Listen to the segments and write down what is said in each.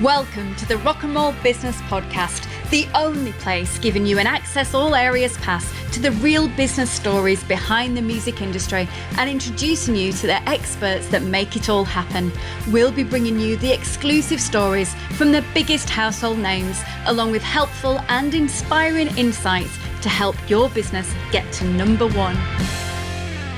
Welcome to the Rock and Roll Business Podcast, the only place giving you an access all areas pass to the real business stories behind the music industry and introducing you to the experts that make it all happen. We'll be bringing you the exclusive stories from the biggest household names, along with helpful and inspiring insights to help your business get to number one.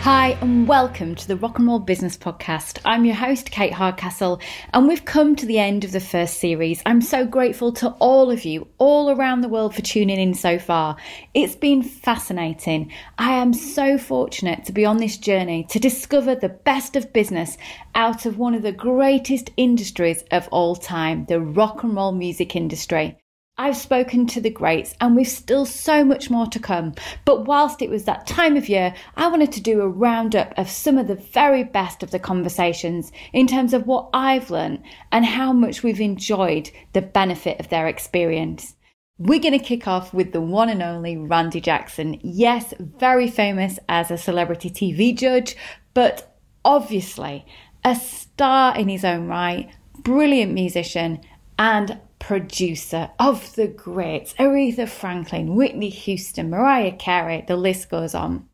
Hi, and welcome to the Rock and Roll Business Podcast. I'm your host, Kate Hardcastle, and we've come to the end of the first series. I'm so grateful to all of you all around the world for tuning in so far. It's been fascinating. I am so fortunate to be on this journey to discover the best of business out of one of the greatest industries of all time, the rock and roll music industry. I've spoken to the greats and we've still so much more to come. But whilst it was that time of year, I wanted to do a roundup of some of the very best of the conversations in terms of what I've learned and how much we've enjoyed the benefit of their experience. We're going to kick off with the one and only Randy Jackson. Yes, very famous as a celebrity TV judge, but obviously a star in his own right, brilliant musician, and producer of the greats Aretha Franklin, Whitney Houston, Mariah Carey, the list goes on.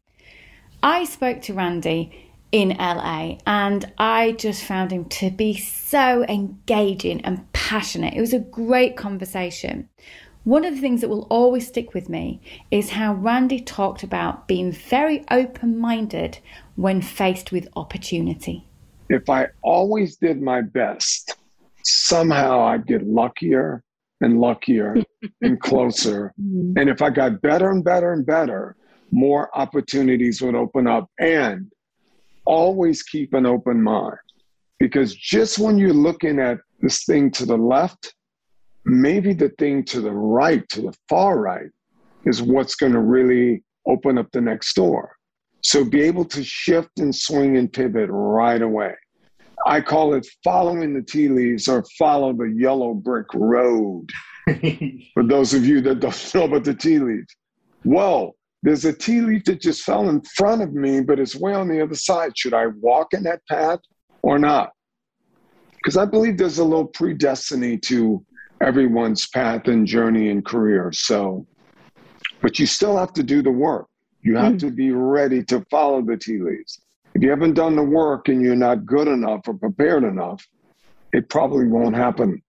I spoke to Randy in LA and I just found him to be so engaging and passionate. It was a great conversation. One of the things that will always stick with me is how Randy talked about being very open minded when faced with opportunity. If I always did my best, somehow I'd get luckier and luckier and closer. Mm-hmm. And if I got better and better and better, more opportunities would open up. And always keep an open mind. Because just when you're looking at this thing to the left, maybe the thing to the right, to the far right, is what's going to really open up the next door. So be able to shift and swing and pivot right away. I call it following the tea leaves or follow the yellow brick road. For those of you that don't know about the tea leaves. Well, there's a tea leaf that just fell in front of me, but it's way on the other side. Should I walk in that path or not? Because I believe there's a little predestiny to everyone's path and journey and career. So, but you still have to do the work. You have mm. to be ready to follow the tea leaves. If you haven't done the work and you're not good enough or prepared enough, it probably won't happen.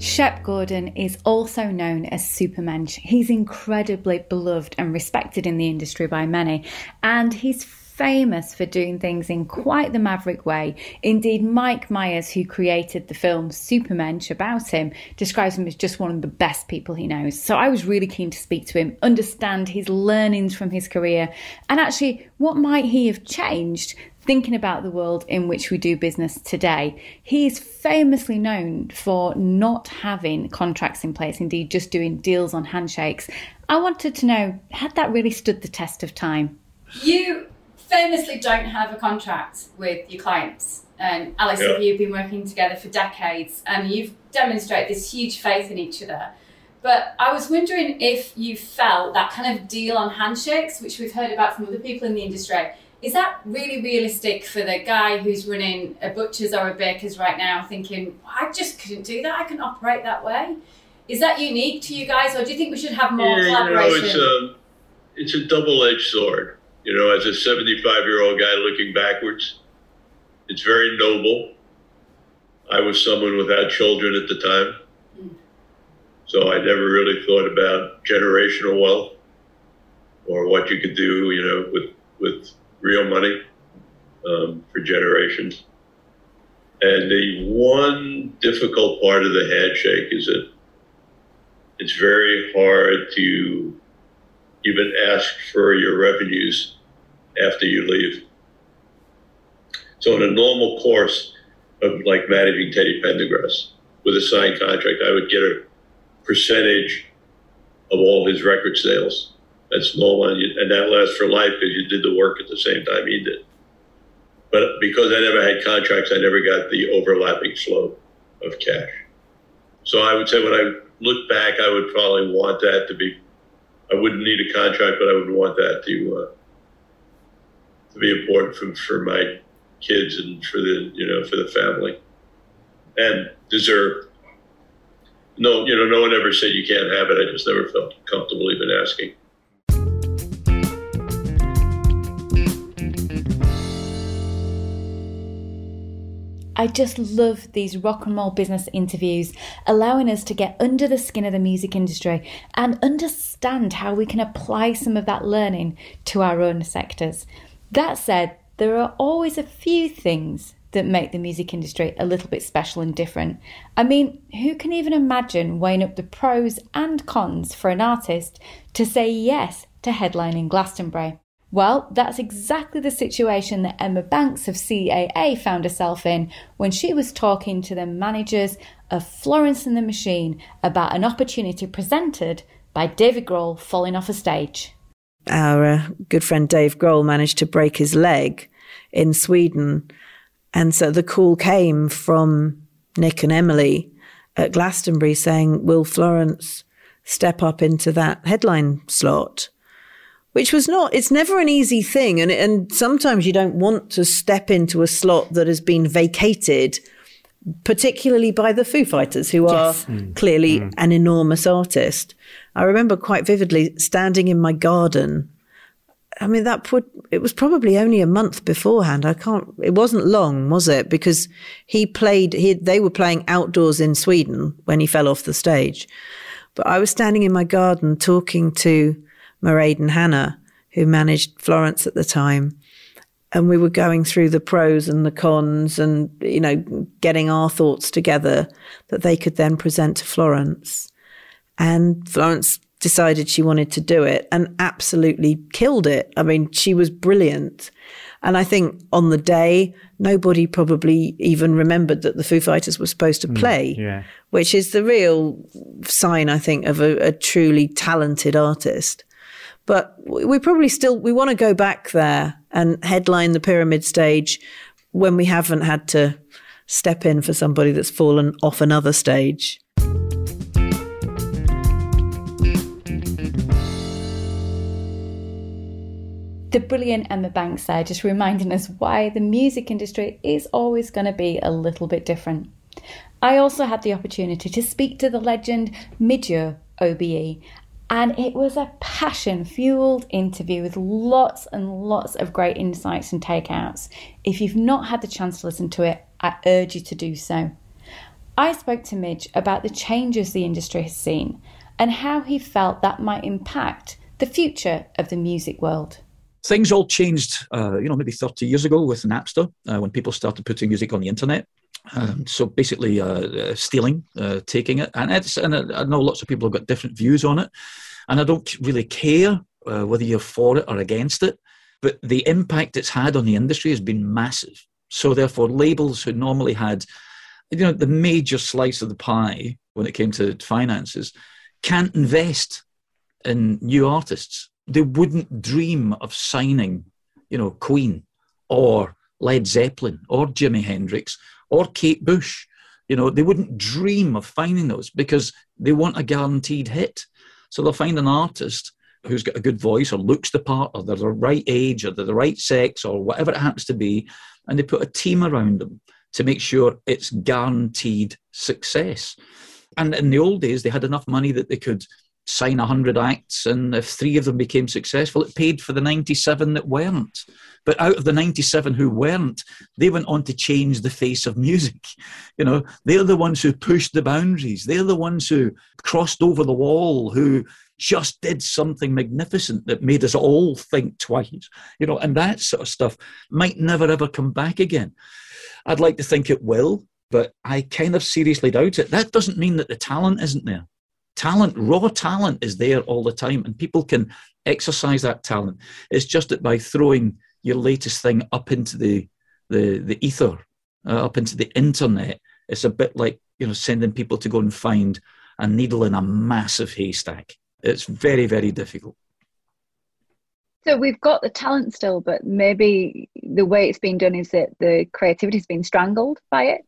Shep Gordon is also known as Supermensch. He's incredibly beloved and respected in the industry by many, and he's famous for doing things in quite the maverick way. Indeed, Mike Myers, who created the film Supermensch about him, describes him as just one of the best people he knows. So I was really keen to speak to him, understand his learnings from his career, and actually what might he have changed thinking about the world in which we do business today. He is famously known for not having contracts in place, indeed, just doing deals on handshakes. I wanted to know had that really stood the test of time? You famously don't have a contract with your clients. And Alice, yeah. you've been working together for decades and you've demonstrated this huge faith in each other. But I was wondering if you felt that kind of deal on handshakes, which we've heard about from other people in the industry, is that really realistic for the guy who's running a butcher's or a baker's right now, thinking, I just couldn't do that, I can operate that way? Is that unique to you guys, or do you think we should have more yeah, collaboration? You know, it's, a, it's a double edged sword. You know, as a 75 year old guy looking backwards, it's very noble. I was someone without children at the time. So I never really thought about generational wealth or what you could do, you know, with, with real money um, for generations. And the one difficult part of the handshake is that it's very hard to even ask for your revenues after you leave. So in a normal course of like managing Teddy Pendergrass with a signed contract, I would get a percentage of all his record sales. That's normal, and, you, and that lasts for life because you did the work at the same time he did. But because I never had contracts, I never got the overlapping flow of cash. So I would say when I look back, I would probably want that to be. I wouldn't need a contract, but I would want that to uh, to be important for, for my kids and for the you know for the family, and deserve. No, you know, no one ever said you can't have it. I just never felt comfortable even asking. I just love these rock and roll business interviews, allowing us to get under the skin of the music industry and understand how we can apply some of that learning to our own sectors. That said, there are always a few things that make the music industry a little bit special and different. I mean, who can even imagine weighing up the pros and cons for an artist to say yes to headlining Glastonbury? Well, that's exactly the situation that Emma Banks of CAA found herself in when she was talking to the managers of Florence and the Machine about an opportunity presented by David Grohl falling off a stage. Our uh, good friend Dave Grohl managed to break his leg in Sweden. And so the call came from Nick and Emily at Glastonbury saying, Will Florence step up into that headline slot? which was not, it's never an easy thing. And, and sometimes you don't want to step into a slot that has been vacated, particularly by the Foo Fighters, who yes. are mm. clearly mm. an enormous artist. I remember quite vividly standing in my garden. I mean, that put, it was probably only a month beforehand. I can't, it wasn't long, was it? Because he played, he, they were playing outdoors in Sweden when he fell off the stage. But I was standing in my garden talking to Mairead Hannah, who managed Florence at the time. And we were going through the pros and the cons and, you know, getting our thoughts together that they could then present to Florence. And Florence decided she wanted to do it and absolutely killed it. I mean, she was brilliant. And I think on the day, nobody probably even remembered that the Foo Fighters were supposed to mm, play, mm, yeah. which is the real sign, I think, of a, a truly talented artist. But we probably still we want to go back there and headline the pyramid stage when we haven't had to step in for somebody that's fallen off another stage. the brilliant Emma Banks there, just reminding us why the music industry is always going to be a little bit different. I also had the opportunity to speak to the legend Midge OBE and it was a passion fueled interview with lots and lots of great insights and takeouts. If you've not had the chance to listen to it, I urge you to do so. I spoke to Midge about the changes the industry has seen and how he felt that might impact the future of the music world. Things all changed, uh, you know, maybe 30 years ago with Napster uh, when people started putting music on the internet. Um, so basically, uh, uh, stealing, uh, taking it, and it's and I know lots of people have got different views on it, and I don't really care uh, whether you're for it or against it. But the impact it's had on the industry has been massive. So therefore, labels who normally had, you know, the major slice of the pie when it came to finances, can't invest in new artists. They wouldn't dream of signing, you know, Queen or Led Zeppelin or Jimi Hendrix or Kate Bush. You know, they wouldn't dream of finding those because they want a guaranteed hit. So they'll find an artist who's got a good voice or looks the part or they're the right age or they're the right sex or whatever it happens to be, and they put a team around them to make sure it's guaranteed success. And in the old days, they had enough money that they could sign 100 acts, and if three of them became successful, it paid for the 97 that weren't. But out of the 97 who weren't, they went on to change the face of music. You know, they're the ones who pushed the boundaries. They're the ones who crossed over the wall, who just did something magnificent that made us all think twice. You know, and that sort of stuff might never ever come back again. I'd like to think it will, but I kind of seriously doubt it. That doesn't mean that the talent isn't there talent, raw talent is there all the time, and people can exercise that talent. It's just that by throwing your latest thing up into the the the ether, uh, up into the internet, it's a bit like you know sending people to go and find a needle in a massive haystack. It's very very difficult. So we've got the talent still, but maybe the way it's been done is that the creativity's been strangled by it.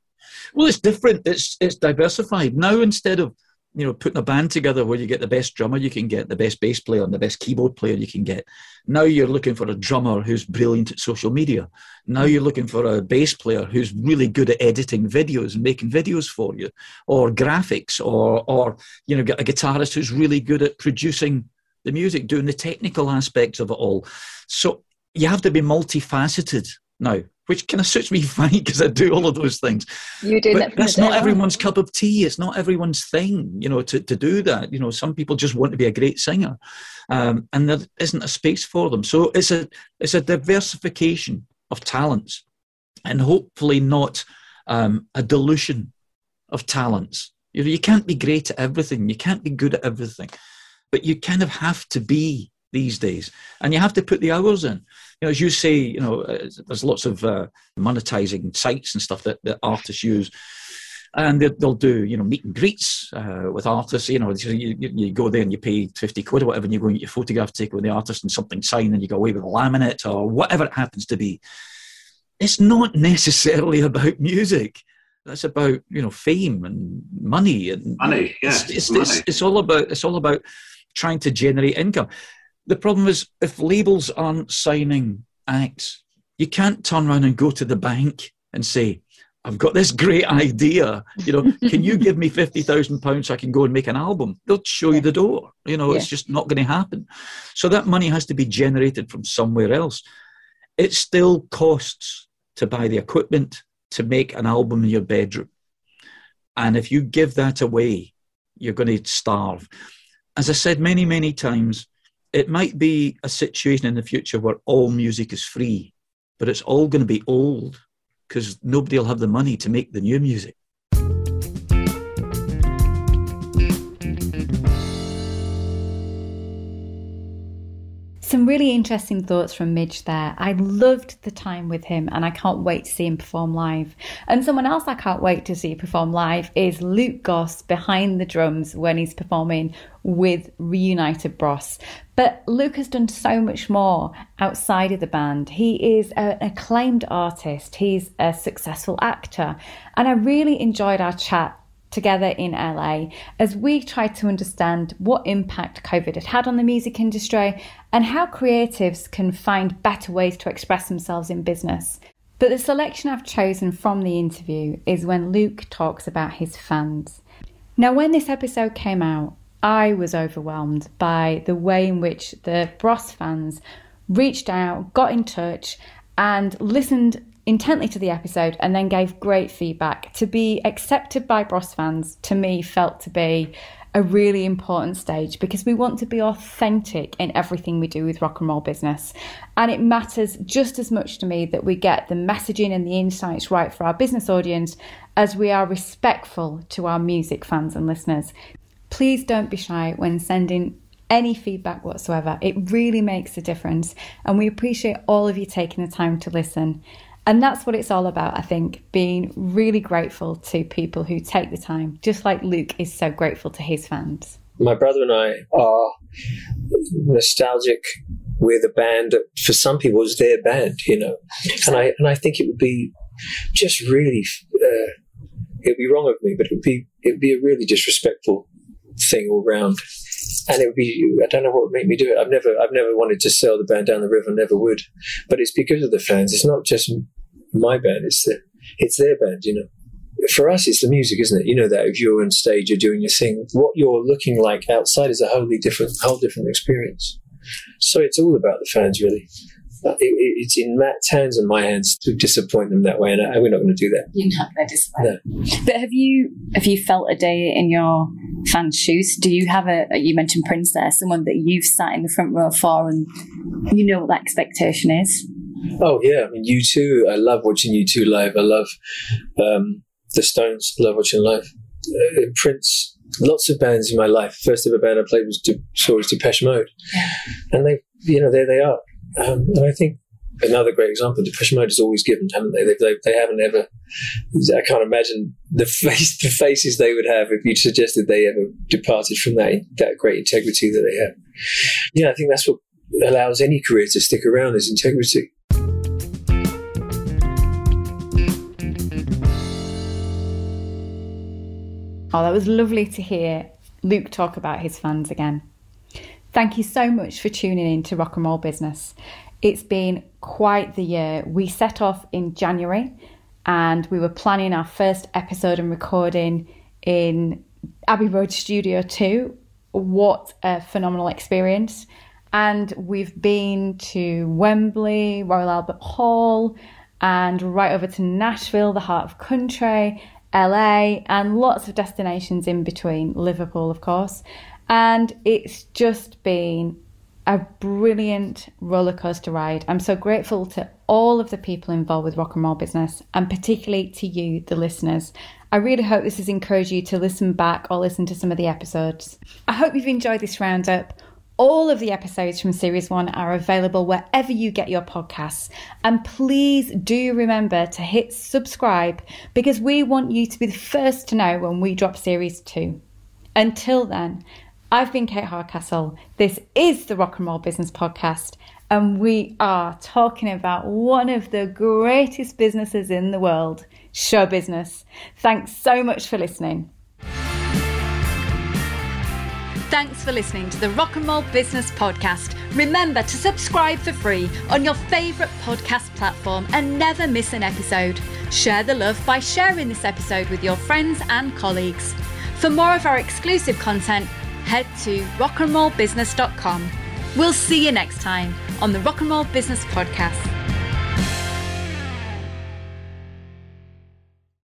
Well, it's different. It's it's diversified now. Instead of you know, putting a band together where you get the best drummer you can get, the best bass player, and the best keyboard player you can get. Now you're looking for a drummer who's brilliant at social media. Now you're looking for a bass player who's really good at editing videos and making videos for you, or graphics, or or you know, a guitarist who's really good at producing the music, doing the technical aspects of it all. So you have to be multifaceted now which kind of suits me fine because I do all of those things. You do but that's not everyone's cup of tea. It's not everyone's thing, you know, to, to do that. You know, some people just want to be a great singer, um, and there isn't a space for them. So it's a it's a diversification of talents, and hopefully not um, a dilution of talents. You know, you can't be great at everything. You can't be good at everything, but you kind of have to be these days, and you have to put the hours in. You know, as you say, you know, uh, there's lots of uh, monetizing sites and stuff that, that artists use, and they'll do you know meet and greets uh, with artists. You know, you, you, go there and you pay fifty quid or whatever, and you go and get your photograph taken with the artist and something signed, and you go away with a laminate or whatever it happens to be. It's not necessarily about music. That's about you know fame and money and money. Yeah, it's, it's, money. it's, it's all about it's all about trying to generate income. The problem is if labels aren't signing acts, you can't turn around and go to the bank and say, I've got this great idea. You know, can you give me fifty thousand pounds so I can go and make an album? They'll show you the door. You know, yeah. it's just not going to happen. So that money has to be generated from somewhere else. It still costs to buy the equipment to make an album in your bedroom. And if you give that away, you're going to starve. As I said many, many times, it might be a situation in the future where all music is free, but it's all going to be old because nobody will have the money to make the new music. Some really interesting thoughts from Midge there. I loved the time with him and I can't wait to see him perform live. And someone else I can't wait to see perform live is Luke Goss behind the drums when he's performing with Reunited Bros. But Luke has done so much more outside of the band. He is an acclaimed artist, he's a successful actor, and I really enjoyed our chat together in LA as we tried to understand what impact COVID had had on the music industry and how creatives can find better ways to express themselves in business. But the selection I've chosen from the interview is when Luke talks about his fans. Now, when this episode came out, I was overwhelmed by the way in which the Bros fans reached out, got in touch, and listened intently to the episode and then gave great feedback. To be accepted by Bros fans, to me, felt to be a really important stage because we want to be authentic in everything we do with rock and roll business. And it matters just as much to me that we get the messaging and the insights right for our business audience as we are respectful to our music fans and listeners. Please don't be shy when sending any feedback whatsoever. It really makes a difference. And we appreciate all of you taking the time to listen. And that's what it's all about, I think, being really grateful to people who take the time, just like Luke is so grateful to his fans. My brother and I are nostalgic with a band for some people is their band, you know. And I and I think it would be just really uh, it would be wrong of me, but it would be it would be a really disrespectful thing all round. And it would be I don't know what would make me do it. I've never I've never wanted to sell the band down the river, never would. But it's because of the fans. It's not just my band, it's the it's their band, you know. For us, it's the music, isn't it? You know that if you're on stage, you're doing your thing. What you're looking like outside is a wholly different, whole different experience. So it's all about the fans, really. It, it, it's in Matt's hands and my hands to disappoint them that way, and I, we're not going to do that. You're not going to disappoint. No. But have you have you felt a day in your fans' shoes? Do you have a? You mentioned Prince there, someone that you've sat in the front row for, and you know what that expectation is. Oh yeah, I mean U2. I love watching U2 live. I love um, the Stones. I love watching live. Uh, Prince. Lots of bands in my life. First ever band I played was De- saw was Depeche Mode, and they, you know, there they are. Um, and I think another great example, Depeche Mode has always given, haven't they? They, they? they, haven't ever. I can't imagine the face, the faces they would have if you suggested they ever departed from that that great integrity that they have. Yeah, I think that's what allows any career to stick around is integrity. Oh, that was lovely to hear Luke talk about his fans again. Thank you so much for tuning in to Rock and Roll Business. It's been quite the year. We set off in January and we were planning our first episode and recording in Abbey Road Studio 2. What a phenomenal experience! And we've been to Wembley, Royal Albert Hall, and right over to Nashville, the heart of country, LA, and lots of destinations in between, Liverpool, of course. And it's just been a brilliant roller coaster ride. I'm so grateful to all of the people involved with rock and roll business, and particularly to you, the listeners. I really hope this has encouraged you to listen back or listen to some of the episodes. I hope you've enjoyed this roundup. All of the episodes from Series 1 are available wherever you get your podcasts. And please do remember to hit subscribe because we want you to be the first to know when we drop Series 2. Until then, I've been Kate Hardcastle. This is the Rock and Roll Business Podcast, and we are talking about one of the greatest businesses in the world, show business. Thanks so much for listening. Thanks for listening to the Rock and Roll Business Podcast. Remember to subscribe for free on your favourite podcast platform and never miss an episode. Share the love by sharing this episode with your friends and colleagues. For more of our exclusive content, head to rockandrollbusiness.com. We'll see you next time on the Rock and Roll Business Podcast.